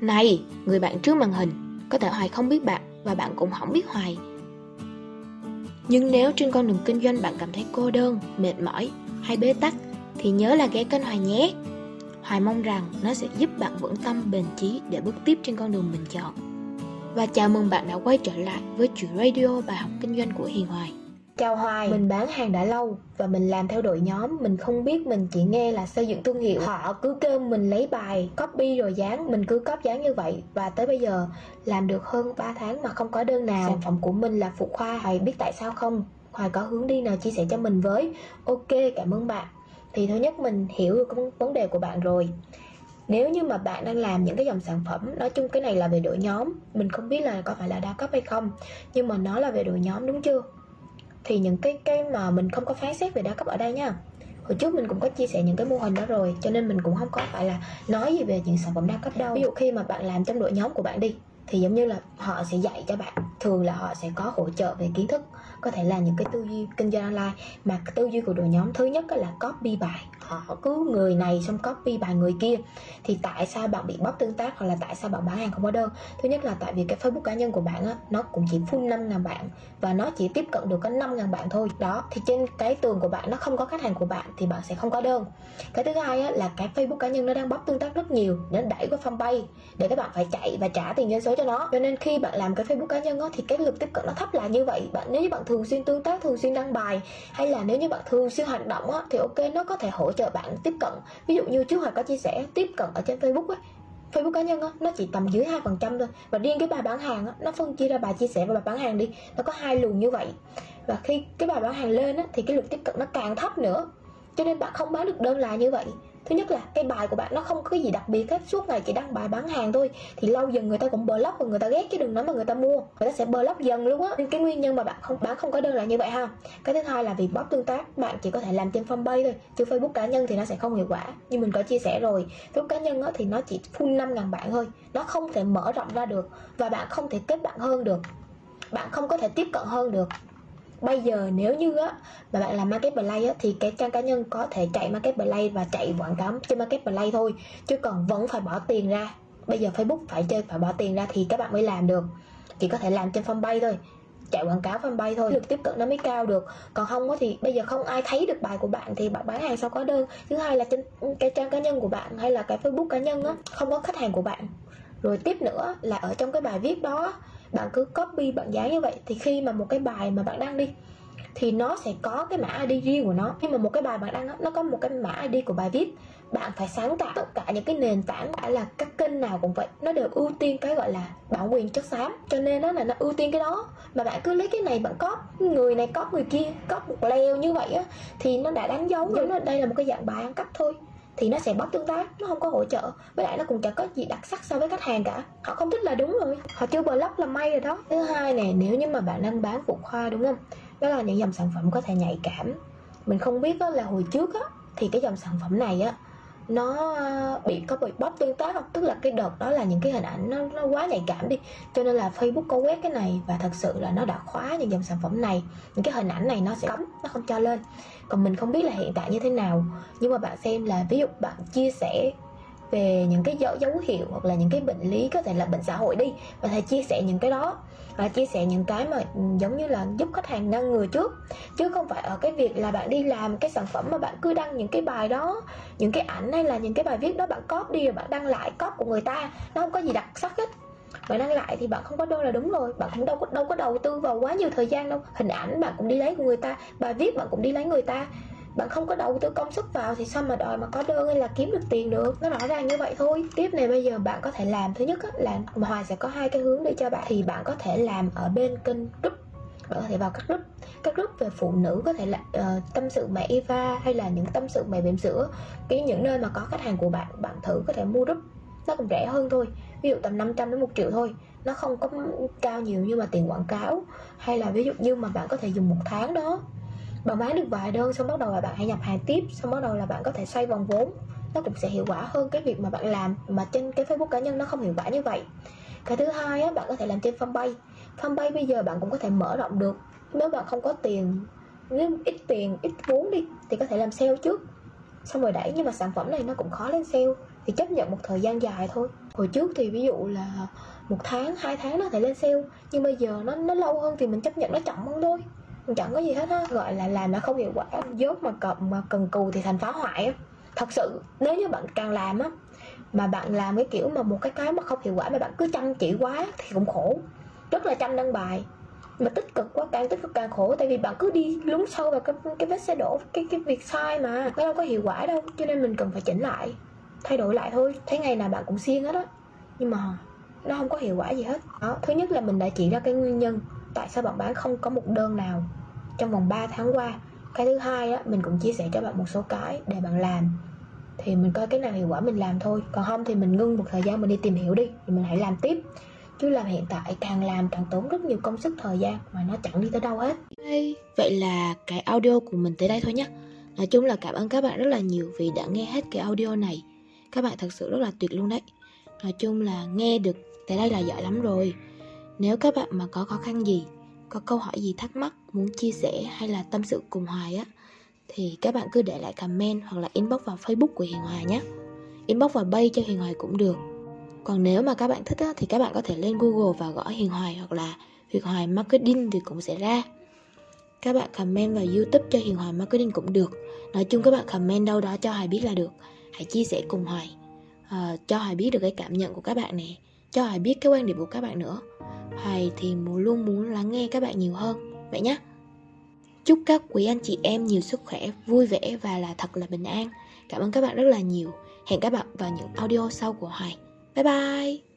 Này, người bạn trước màn hình, có thể Hoài không biết bạn và bạn cũng không biết Hoài. Nhưng nếu trên con đường kinh doanh bạn cảm thấy cô đơn, mệt mỏi hay bế tắc thì nhớ là ghé kênh Hoài nhé. Hoài mong rằng nó sẽ giúp bạn vững tâm bền chí để bước tiếp trên con đường mình chọn. Và chào mừng bạn đã quay trở lại với chuyện radio bài học kinh doanh của Hiền Hoài. Chào Hoài, mình bán hàng đã lâu và mình làm theo đội nhóm, mình không biết mình chỉ nghe là xây dựng thương hiệu. Họ cứ kêu mình lấy bài, copy rồi dán, mình cứ copy dán như vậy và tới bây giờ làm được hơn 3 tháng mà không có đơn nào. Sản phẩm của mình là phụ khoa, Hoài biết tại sao không? Hoài có hướng đi nào chia sẻ cho mình với? Ok, cảm ơn bạn. Thì thứ nhất mình hiểu được vấn đề của bạn rồi nếu như mà bạn đang làm những cái dòng sản phẩm nói chung cái này là về đội nhóm mình không biết là có phải là đa cấp hay không nhưng mà nó là về đội nhóm đúng chưa thì những cái cái mà mình không có phán xét về đa cấp ở đây nha. Hồi trước mình cũng có chia sẻ những cái mô hình đó rồi, cho nên mình cũng không có phải là nói gì về những sản phẩm đa cấp đâu. Ví dụ khi mà bạn làm trong đội nhóm của bạn đi thì giống như là họ sẽ dạy cho bạn thường là họ sẽ có hỗ trợ về kiến thức có thể là những cái tư duy kinh doanh online. Mà tư duy của đội nhóm thứ nhất là copy bài. Họ cứ người này xong copy bài người kia. Thì tại sao bạn bị bóc tương tác hoặc là tại sao bạn bán hàng không có đơn thứ nhất là tại vì cái facebook cá nhân của bạn á nó cũng chỉ full năm ngàn bạn và nó chỉ tiếp cận được có năm ngàn bạn thôi. Đó thì trên cái tường của bạn nó không có khách hàng của bạn thì bạn sẽ không có đơn cái thứ hai á, là cái facebook cá nhân nó đang bóc tương tác rất nhiều nó đẩy qua fanpage để các bạn phải chạy và trả tiền doanh số cho nó. Cho nên khi bạn làm cái facebook cá nhân đó, thì cái lượt tiếp cận nó thấp là như vậy. Bạn nếu như bạn thường xuyên tương tác thường xuyên đăng bài hay là nếu như bạn thường xuyên hoạt động á, thì ok nó có thể hỗ trợ bạn tiếp cận. Ví dụ như trước hồi có chia sẻ tiếp cận ở trên facebook ấy Facebook cá nhân á, nó chỉ tầm dưới hai phần trăm thôi và riêng cái bài bán hàng á, nó phân chia ra bài chia sẻ và bài bán hàng đi nó có hai luồng như vậy. Và khi cái bài bán hàng lên á, thì cái lượt tiếp cận nó càng thấp nữa. Cho nên bạn không bán được đơn là như vậy thứ nhất là cái bài của bạn nó không có gì đặc biệt hết. Suốt ngày chỉ đăng bài bán hàng thôi. Thì lâu dần người ta cũng block và người ta ghét chứ đừng nói mà người ta mua. Người ta sẽ block dần luôn á. Nên cái nguyên nhân mà bạn không bán không có đơn là như vậy ha. Cái thứ hai là vì bot tương tác bạn chỉ có thể làm trên fanpage thôi chứ facebook cá nhân thì nó sẽ không hiệu quả. Như mình có chia sẻ rồi facebook cá nhân á, thì nó chỉ full năm ngàn bạn thôi. Nó không thể mở rộng ra được và bạn không thể kết bạn hơn được. Bạn không có thể tiếp cận hơn được bây giờ nếu như á, mà bạn làm market play á, thì cái trang cá nhân có thể chạy market play và chạy quảng cáo trên market play thôi. Chứ còn vẫn phải bỏ tiền ra. Bây giờ facebook phải chơi, phải bỏ tiền ra thì các bạn mới làm được. Chỉ có thể làm trên fanpage thôi. Chạy quảng cáo fanpage thôi. Được tiếp cận nó mới cao được. Còn không á thì bây giờ không ai thấy được bài của bạn thì bạn bán hàng sao có đơn. Thứ hai là trên cái trang cá nhân của bạn hay là cái facebook cá nhân á, không có khách hàng của bạn. Rồi tiếp nữa là ở trong cái bài viết đó bạn cứ copy bạn dán như vậy thì khi mà một cái bài mà bạn đăng đi thì nó sẽ có cái mã ID riêng của nó. Khi mà một cái bài bạn đăng nó có một cái mã ID của bài viết. Bạn phải sáng tạo tất cả những cái nền tảng đã là các kênh nào cũng vậy. Nó đều ưu tiên cái gọi là bản quyền chất xám. Cho nên nó là nó ưu tiên cái đó. Mà bạn cứ lấy cái này bạn có người này có người kia có một leo như vậy á thì nó đã đánh dấu giống như đây là một cái dạng bài ăn cắp thôi thì nó sẽ bóc tương tác nó không có hỗ trợ. Với lại nó cũng chẳng có gì đặc sắc so với khách hàng cả. Họ không thích là đúng rồi. Họ chưa block là may rồi đó. Thứ hai nè, nếu như mà bạn đang bán phụ khoa đúng không? Đó là những dòng sản phẩm có thể nhạy cảm. Mình không biết đó là hồi trước á, thì cái dòng sản phẩm này á nó ờ, bị có bị bóp tương tác không? Tức là cái đợt đó là những cái hình ảnh nó, nó quá nhạy cảm đi. Cho nên là facebook có quét cái này và thật sự là nó đã khóa những dòng sản phẩm này. Những cái hình ảnh này nó sẽ cấm nó không cho lên. Còn mình không biết là hiện tại như thế nào. Nhưng mà bạn xem là ví dụ bạn chia sẻ về những cái dấu, dấu hiệu hoặc là những cái bệnh lý có thể là bệnh xã hội đi. Và thầy chia sẻ những cái đó và chia sẻ những cái mà ừ, giống như là giúp khách hàng ngăn ngừa trước. Chứ không phải ở cái việc là bạn đi làm cái sản phẩm mà bạn cứ đăng những cái bài đó những cái ảnh hay là những cái bài viết đó bạn copy đi rồi bạn đăng lại copy của người ta nó không có gì đặc sắc hết. Bạn đăng lại thì bạn không có đâu là đúng rồi bạn cũng đâu có đâu có đầu tư vào quá nhiều thời gian đâu. Hình ảnh bạn cũng đi lấy của người ta bài viết bạn cũng đi lấy người ta bạn không có đầu tư công sức vào thì sao mà đòi mà có đơn hay là kiếm được tiền được? Nó rõ ràng như vậy thôi. Tiếp này bây giờ bạn có thể làm. Thứ nhất á, là hòa sẽ có hai cái hướng để cho bạn. Thì bạn có thể làm ở bên kênh group. Bạn có thể vào các group. Các group về phụ nữ có thể là uh, tâm sự mẹ Eva hay là những tâm sự mẹ bỉm sữa cái những nơi mà có khách hàng của bạn bạn thử có thể mua group. Nó cũng rẻ hơn thôi. Ví dụ tầm 500 đến một triệu thôi. Nó không có cao nhiều như mà tiền quảng cáo. Hay là ví dụ như mà bạn có thể dùng một tháng đó bạn bán được vài đơn xong bắt đầu là bạn hãy nhập hàng tiếp xong bắt đầu là bạn có thể xoay vòng vốn. Nó cũng sẽ hiệu quả hơn cái việc mà bạn làm mà trên cái facebook cá nhân nó không hiệu quả như vậy. Cái thứ hai á, bạn có thể làm trên fanpage. Fanpage bây giờ bạn cũng có thể mở rộng được. Nếu bạn không có tiền nếu ít tiền ít vốn đi thì có thể làm sale trước. Xong rồi đẩy nhưng mà sản phẩm này nó cũng khó lên sale thì chấp nhận một thời gian dài thôi. Hồi trước thì ví dụ là một tháng hai tháng nó thể lên sale nhưng bây giờ nó nó lâu hơn thì mình chấp nhận nó chậm hơn thôi chẳng có gì hết á, gọi là làm mà không hiệu quả. Dốt mà cần mà cần cù thì thành phá hoại á. Thật sự, nếu như bạn càng làm á, mà bạn làm cái kiểu mà một cái cái mà không hiệu quả mà bạn cứ chăm chỉ quá thì cũng khổ. Rất là chăm đăng bài. Mà tích cực quá, càng tích cực càng khổ, tại vì bạn cứ đi lún sâu vào cái cái vết xe đổ, cái cái việc sai mà. Nó đâu có hiệu quả đâu, cho nên mình cần phải chỉnh lại, thay đổi lại thôi. Thấy ngày nào bạn cũng xiên hết á. Nhưng mà nó không có hiệu quả gì hết. Đó, thứ nhất là mình đã chỉ ra cái nguyên nhân tại sao bạn bán không có một đơn nào trong vòng 3 tháng qua cái thứ hai á mình cũng chia sẻ cho bạn một số cái để bạn làm thì mình coi cái nào hiệu quả mình làm thôi còn không thì mình ngưng một thời gian mình đi tìm hiểu đi thì mình hãy làm tiếp chứ làm hiện tại càng làm càng tốn rất nhiều công sức thời gian mà nó chẳng đi tới đâu hết Hey, vậy là cái audio của mình tới đây thôi nhé. Nói chung là cảm ơn các bạn rất là nhiều vì đã nghe hết cái audio này. Các bạn thật sự rất là tuyệt luôn đấy. Nói chung là nghe được tới đây là giỏi lắm rồi. Nếu các bạn mà có khó khăn gì, có câu hỏi gì thắc mắc, muốn chia sẻ hay là tâm sự cùng Hoài á, thì các bạn cứ để lại comment hoặc là inbox vào Facebook của Hiền Hoài nhé. Inbox vào bay cho Hiền Hoài cũng được. Còn nếu mà các bạn thích á, thì các bạn có thể lên Google và gõ Hiền Hoài hoặc là Hiền Hoài Marketing thì cũng sẽ ra các bạn comment vào youtube cho hiền hoài marketing cũng được nói chung các bạn comment đâu đó cho hoài biết là được hãy chia sẻ cùng hoài à, cho hoài biết được cái cảm nhận của các bạn nè cho hải biết cái quan điểm của các bạn nữa. Hoài thì luôn muốn lắng nghe các bạn nhiều hơn. Vậy nhé chúc các quý anh chị em nhiều sức khỏe, vui vẻ và là thật là bình an. Cảm ơn các bạn rất là nhiều. Hẹn các bạn vào những audio sau của hoài. Bye bye.